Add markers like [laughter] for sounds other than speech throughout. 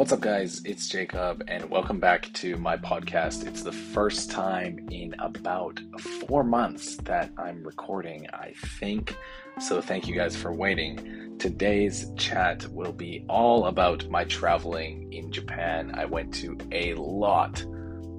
What's up, guys? It's Jacob, and welcome back to my podcast. It's the first time in about four months that I'm recording, I think. So, thank you guys for waiting. Today's chat will be all about my traveling in Japan. I went to a lot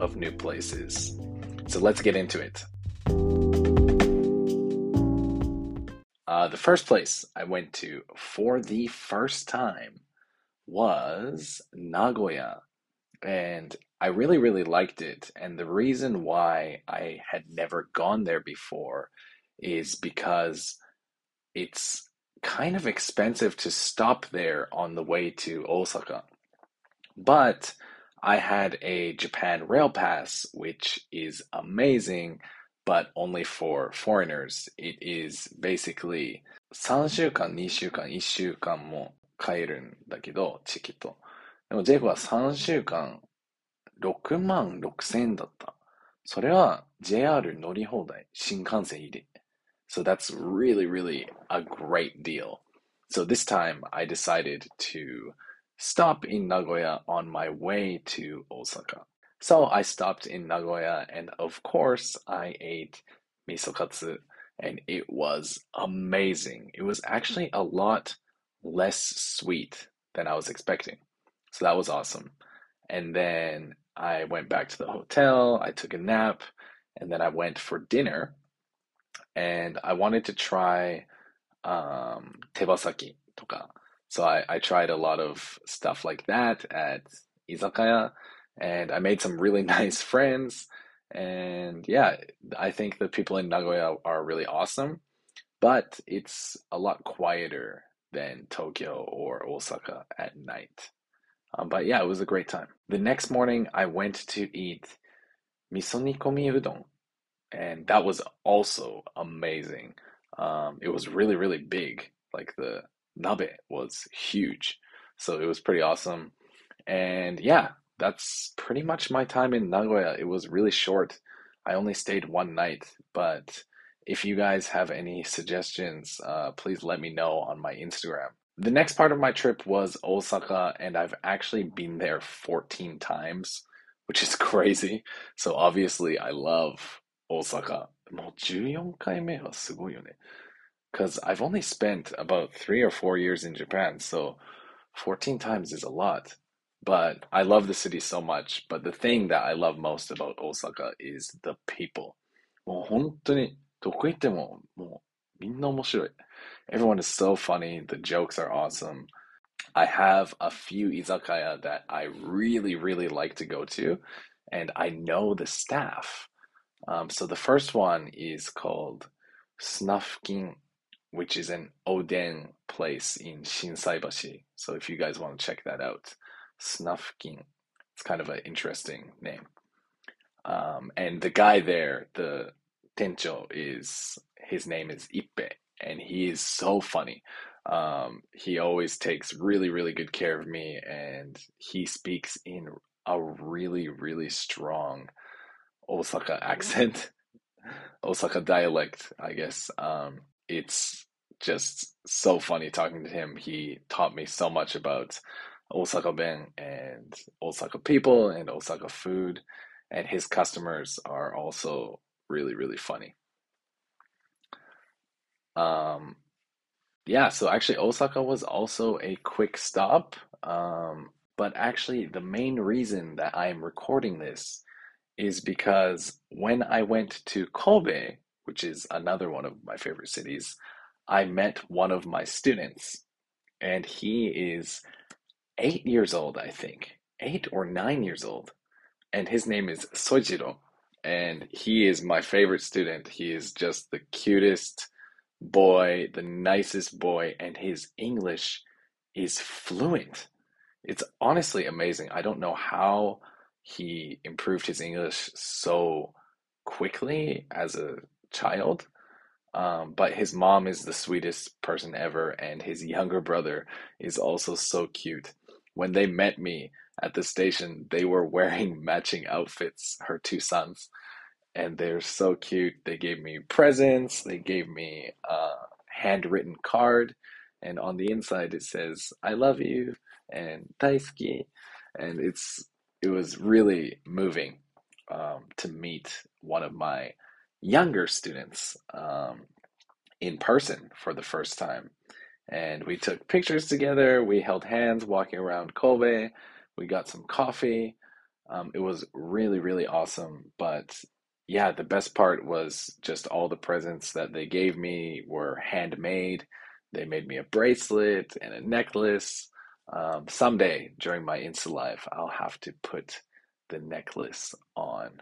of new places. So, let's get into it. Uh, the first place I went to for the first time was Nagoya. And I really, really liked it. And the reason why I had never gone there before is because it's kind of expensive to stop there on the way to Osaka. But I had a Japan Rail Pass, which is amazing, but only for foreigners. It is basically 3週間、2週間、1週間も 買えるんだけど、チケット。でも、ジェイコは3週間、6万6千円だった。それは JR 乗り放題、新幹線入れ。So that's really, really a great deal. So this time I decided to stop in Nagoya on my way to Osaka. So I stopped in Nagoya and of course I ate misokatsu and it was amazing. It was actually a lot less sweet than I was expecting. So that was awesome. And then I went back to the hotel, I took a nap, and then I went for dinner. And I wanted to try um, tebasaki toka. So I, I tried a lot of stuff like that at izakaya, and I made some really [laughs] nice friends. And yeah, I think the people in Nagoya are really awesome, but it's a lot quieter than Tokyo or Osaka at night. Um, but yeah, it was a great time. The next morning, I went to eat misonikomi udon, and that was also amazing. Um, it was really, really big. Like the nabe was huge, so it was pretty awesome. And yeah, that's pretty much my time in Nagoya. It was really short. I only stayed one night, but if you guys have any suggestions, uh, please let me know on my Instagram. The next part of my trip was Osaka, and I've actually been there 14 times, which is crazy. [laughs] So obviously, I love Osaka. もう14回目はすごいよね. Because I've only spent about three or four years in Japan, so 14 times is a lot. But I love the city so much. But the thing that I love most about Osaka is the people. もう本当に どこ行っても、もう、みんな面白い。Everyone is so funny. The jokes are awesome. I have a few izakaya that I really, really like to go to, and I know the staff. Um, so the first one is called Snuffkin, which is an Oden place in Shinsaibashi. So if you guys want to check that out, Snuffkin. It's kind of an interesting name. Um, and the guy there, the Tencho is his name is Ippe, and he is so funny. Um, he always takes really, really good care of me, and he speaks in a really, really strong Osaka accent, [laughs] Osaka dialect, I guess. Um, it's just so funny talking to him. He taught me so much about Osaka Ben and Osaka people and Osaka food, and his customers are also really, really funny. Um, yeah, so actually, Osaka was also a quick stop. Um, but actually, the main reason that I'm recording this is because when I went to Kobe, which is another one of my favorite cities, I met one of my students, and he is eight years old, I think, eight or nine years old, and his name is Sojiro and he is my favorite student. He is just the cutest boy, the nicest boy, and his English is fluent. It's honestly amazing. I don't know how he improved his English so quickly as a child. Um, but his mom is the sweetest person ever, and his younger brother is also so cute. When they met me, at the station, they were wearing [laughs] matching outfits, her two sons, and they're so cute. They gave me presents, they gave me a handwritten card, and on the inside it says "I love you" and "Daisuki," and it's it was really moving um, to meet one of my younger students um, in person for the first time. And we took pictures together, we held hands walking around Kobe, we got some coffee. Um, it was really, really awesome. But yeah, the best part was just all the presents that they gave me were handmade. They made me a bracelet and a necklace. Um, someday during my Insta life, I'll have to put the necklace on.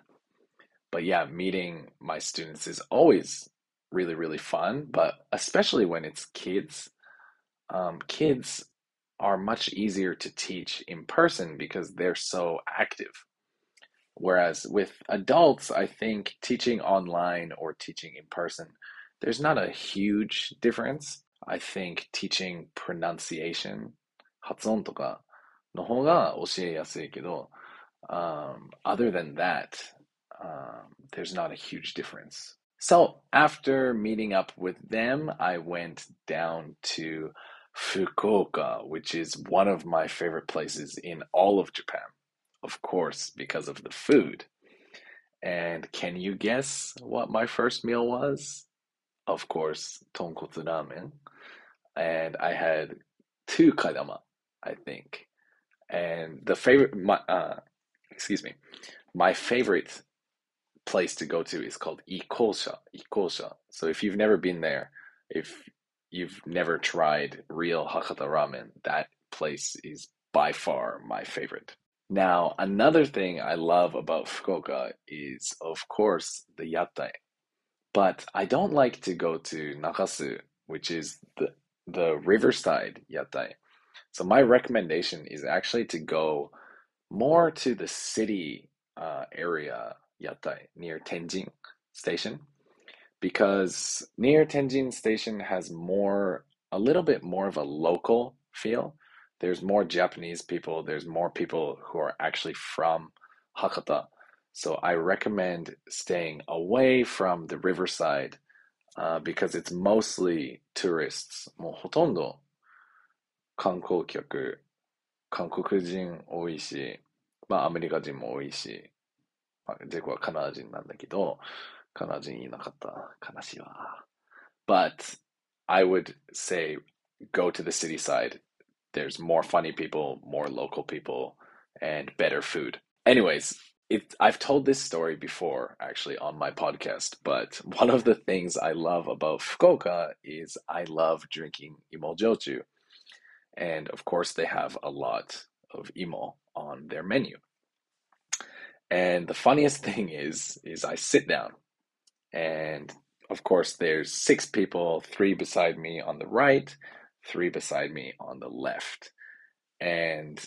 But yeah, meeting my students is always really, really fun, but especially when it's kids. Um, kids are much easier to teach in person because they're so active. Whereas with adults, I think teaching online or teaching in person, there's not a huge difference. I think teaching pronunciation, 発音とかの方が教えやすいけど、um, other than that, um, there's not a huge difference. So after meeting up with them, I went down to Fukuoka, which is one of my favorite places in all of Japan. Of course, because of the food. And can you guess what my first meal was? Of course, tonkotsu ramen. And I had two kaedama, I think. And the favorite, my, uh, excuse me, my favorite place to go to is called Ikosha. Ikosha. So if you've never been there, if you've never tried real Hakata ramen, that place is by far my favorite. Now, another thing I love about Fukuoka is, of course, the yatai. But I don't like to go to Nakasu, which is the, the riverside yatai. So my recommendation is actually to go more to the city uh, area yatai near Tenjin Station because near Tenjin Station has more, a little bit more of a local feel. There's more Japanese people, there's more people who are actually from Hakata. So I recommend staying away from the riverside uh, because it's mostly tourists. もうほとんど観光客、韓国人多いし、まあアメリカ人も多いし、まあ、ジェコはカナダ人なんだけど、 but I would say go to the city side. There's more funny people, more local people, and better food. Anyways, it, I've told this story before actually on my podcast, but one of the things I love about Fukuoka is I love drinking imo jochu. And of course, they have a lot of imo on their menu. And the funniest thing is, is I sit down and of course, there's six people, three beside me on the right, three beside me on the left, and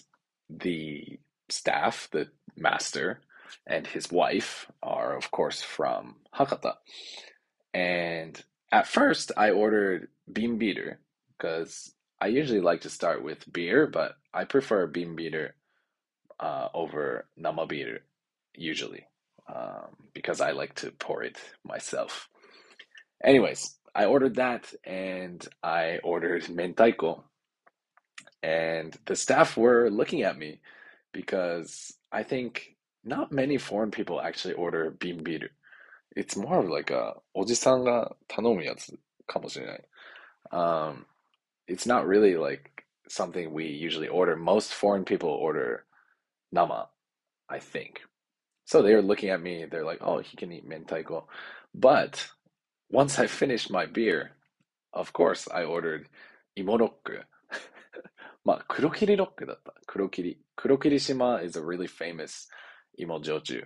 the staff, the master, and his wife are, of course, from Hakata. And at first, I ordered bin biru because I usually like to start with beer, but I prefer bin biru uh, over nama biru usually um, because I like to pour it myself. Anyways, I ordered that and I ordered [laughs] mentaiko. And the staff were looking at me because I think not many foreign people actually order biru. It's more of like a おじさんが頼むやつかもしれない。Um, it's not really like something we usually order. Most foreign people order nama, I think. So they were looking at me, they're like, oh, he can eat mentaiko. But once I finished my beer, of course, I ordered imorokku. [laughs] まあ、黒霧ロックだった。黒霧。黒霧島 is a really famous imo joju.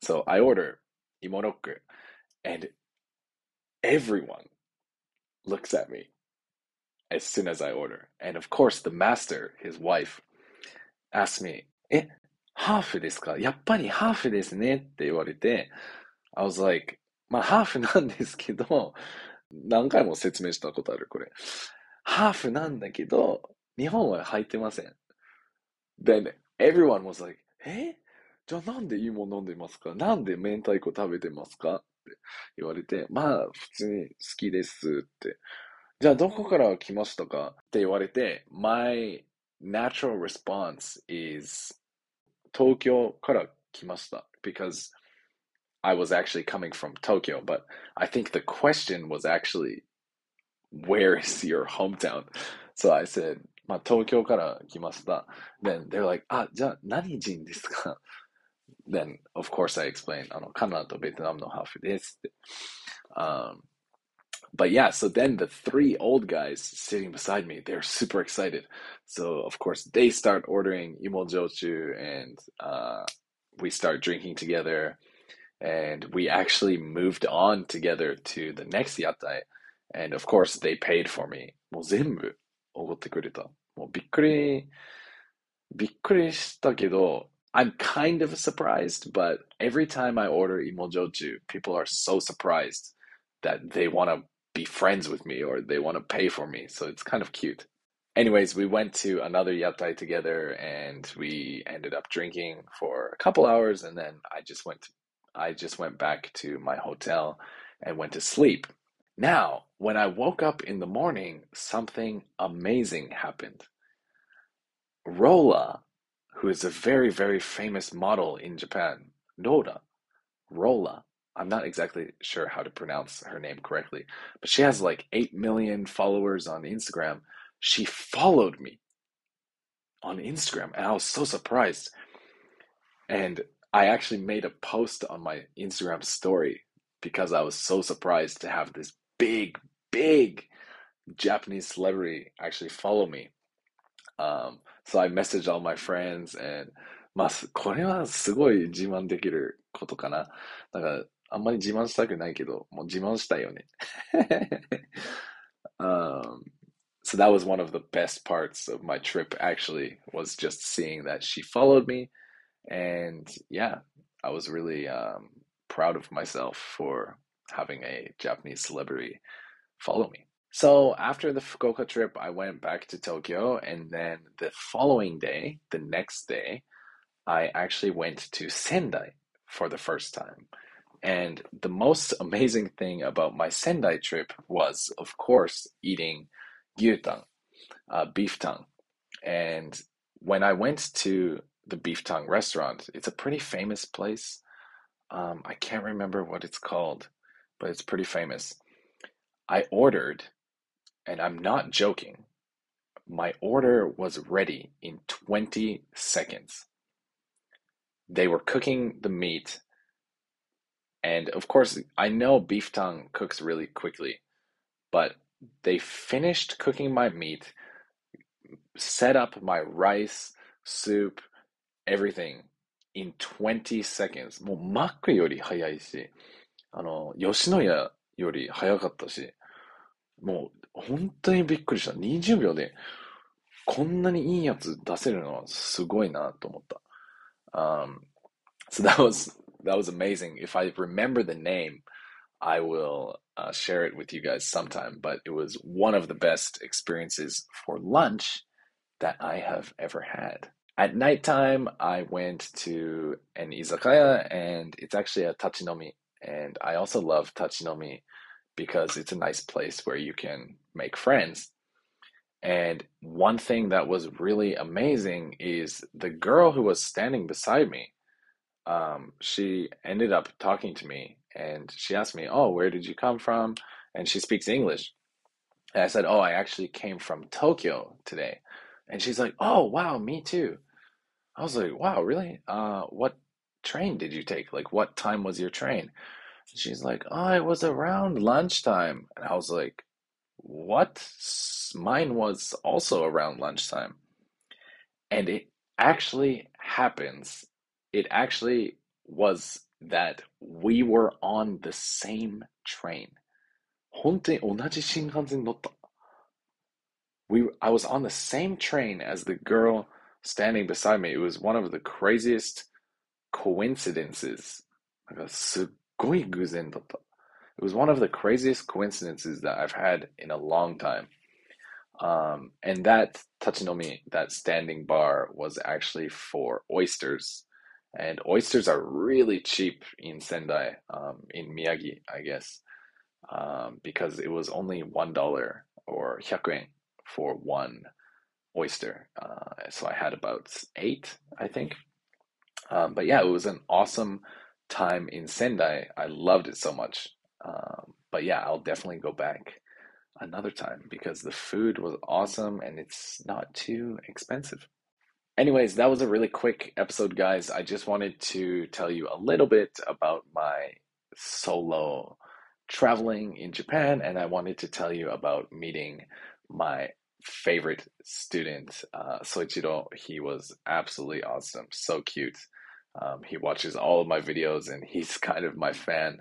So I order imorokku, and everyone looks at me as soon as I order. And of course, the master, his wife, asks me, え、 ハーフですか？やっぱりハーフですねって言われて、I was like, まあハーフなんですけど、何回も説明したことある、これ。ハーフなんだけど、日本は入ってません。Then everyone was like, え？じゃあなんで芋飲んでますか？なんで明太子食べてますか？って言われて、まあ普通に好きですって。じゃあどこから来ましたか？って言われて、my natural response is 東京から来ました because I was actually coming from Tokyo, but I think the question was actually where is your hometown? So I said, まあ、東京から来ました。Then they're like, あ、じゃあ何人ですか Then, of course, I explained, あの、カナダとベトナムのハーフですって。Um, but yeah, so then the three old guys sitting beside me, they're super excited. So of course they start ordering imojochu and uh, we start drinking together. And we actually moved on together to the next yatai. And of course they paid for me. もう全部おごってくれた。もうびっくり、びっくりしたけど、I'm kind of surprised, but every time I order imojochu, people are so surprised that they want to be friends with me or they want to pay for me. So it's kind of cute. Anyways, we went to another yatai together and we ended up drinking for a couple hours and then I just went to, I just went back to my hotel and went to sleep. Now, when I woke up in the morning, something amazing happened. Rola, who is a very, very famous model in Japan, Noda, Rola, I'm not exactly sure how to pronounce her name correctly, but she has like 8 million followers on Instagram. She followed me on Instagram, and I was so surprised. And I actually made a post on my Instagram story because I was so surprised to have this big, big Japanese celebrity actually follow me. Um, so I messaged all my friends and まあ、これはすごい自慢できることかな。だから、 あんまり自慢したくないけど、もう自慢したいよね。um, [laughs] so that was one of the best parts of my trip actually was just seeing that she followed me and yeah i was really um, proud of myself for having a japanese celebrity follow me so after the fukuoka trip i went back to tokyo and then the following day the next day i actually went to sendai for the first time and the most amazing thing about my Sendai trip was, of course, eating gyutan, uh, beef tongue. And when I went to the beef tongue restaurant, it's a pretty famous place. Um, I can't remember what it's called, but it's pretty famous. I ordered, and I'm not joking, my order was ready in 20 seconds. They were cooking the meat and of course, I know beef tongue cooks really quickly, but they finished cooking my meat, set up my rice, soup, everything in 20 seconds. もうマックより早いし、あの、吉野家より早かったし、もう本当にびっくりした。20秒でこんなにいいやつ出せるのはすごいなと思った。Um, so that was that was amazing. If I remember the name, I will uh, share it with you guys sometime. But it was one of the best experiences for lunch that I have ever had. At nighttime, I went to an izakaya, and it's actually a tachinomi. And I also love tachinomi because it's a nice place where you can make friends. And one thing that was really amazing is the girl who was standing beside me um, she ended up talking to me and she asked me, Oh, where did you come from? And she speaks English. And I said, Oh, I actually came from Tokyo today. And she's like, Oh, wow, me too. I was like, Wow, really? Uh, what train did you take? Like, what time was your train? And she's like, Oh, it was around lunchtime. And I was like, What? Mine was also around lunchtime. And it actually happens it actually was that we were on the same train. 本当に同じ新幹線に乗った。We, I was on the same train as the girl standing beside me. It was one of the craziest coincidences. なんかすっごい偶然だった。It was one of the craziest coincidences that I've had in a long time. Um, and that tachinomi, that standing bar, was actually for oysters. And oysters are really cheap in Sendai, um, in Miyagi, I guess, um, because it was only one dollar or 100円 for one oyster. Uh, so I had about eight, I think. Um, but yeah, it was an awesome time in Sendai. I loved it so much. Um, but yeah, I'll definitely go back another time because the food was awesome and it's not too expensive. Anyways, that was a really quick episode, guys. I just wanted to tell you a little bit about my solo traveling in Japan, and I wanted to tell you about meeting my favorite student, uh, Soichiro. He was absolutely awesome, so cute. Um, he watches all of my videos, and he's [laughs] kind of my fan.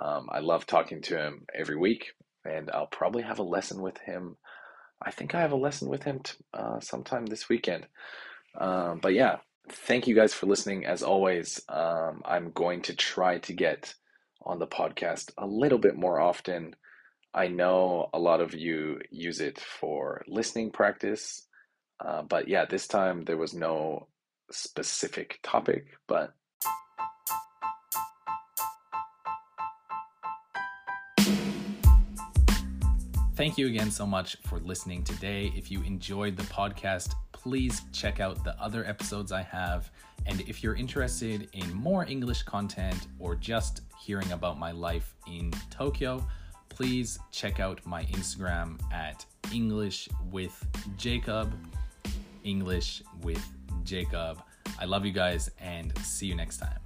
Um, I love talking to him every week, and I'll probably have a lesson with him. I think I have a lesson with him t- uh, sometime this weekend. Um, but yeah, thank you guys for listening. As always, um, I'm going to try to get on the podcast a little bit more often. I know a lot of you use it for listening practice, uh, but yeah, this time there was no specific topic, but Thank you again so much for listening today. If you enjoyed the podcast, please check out the other episodes I have. And if you're interested in more English content or just hearing about my life in Tokyo, please check out my Instagram at English with Jacob. English with Jacob. I love you guys and see you next time.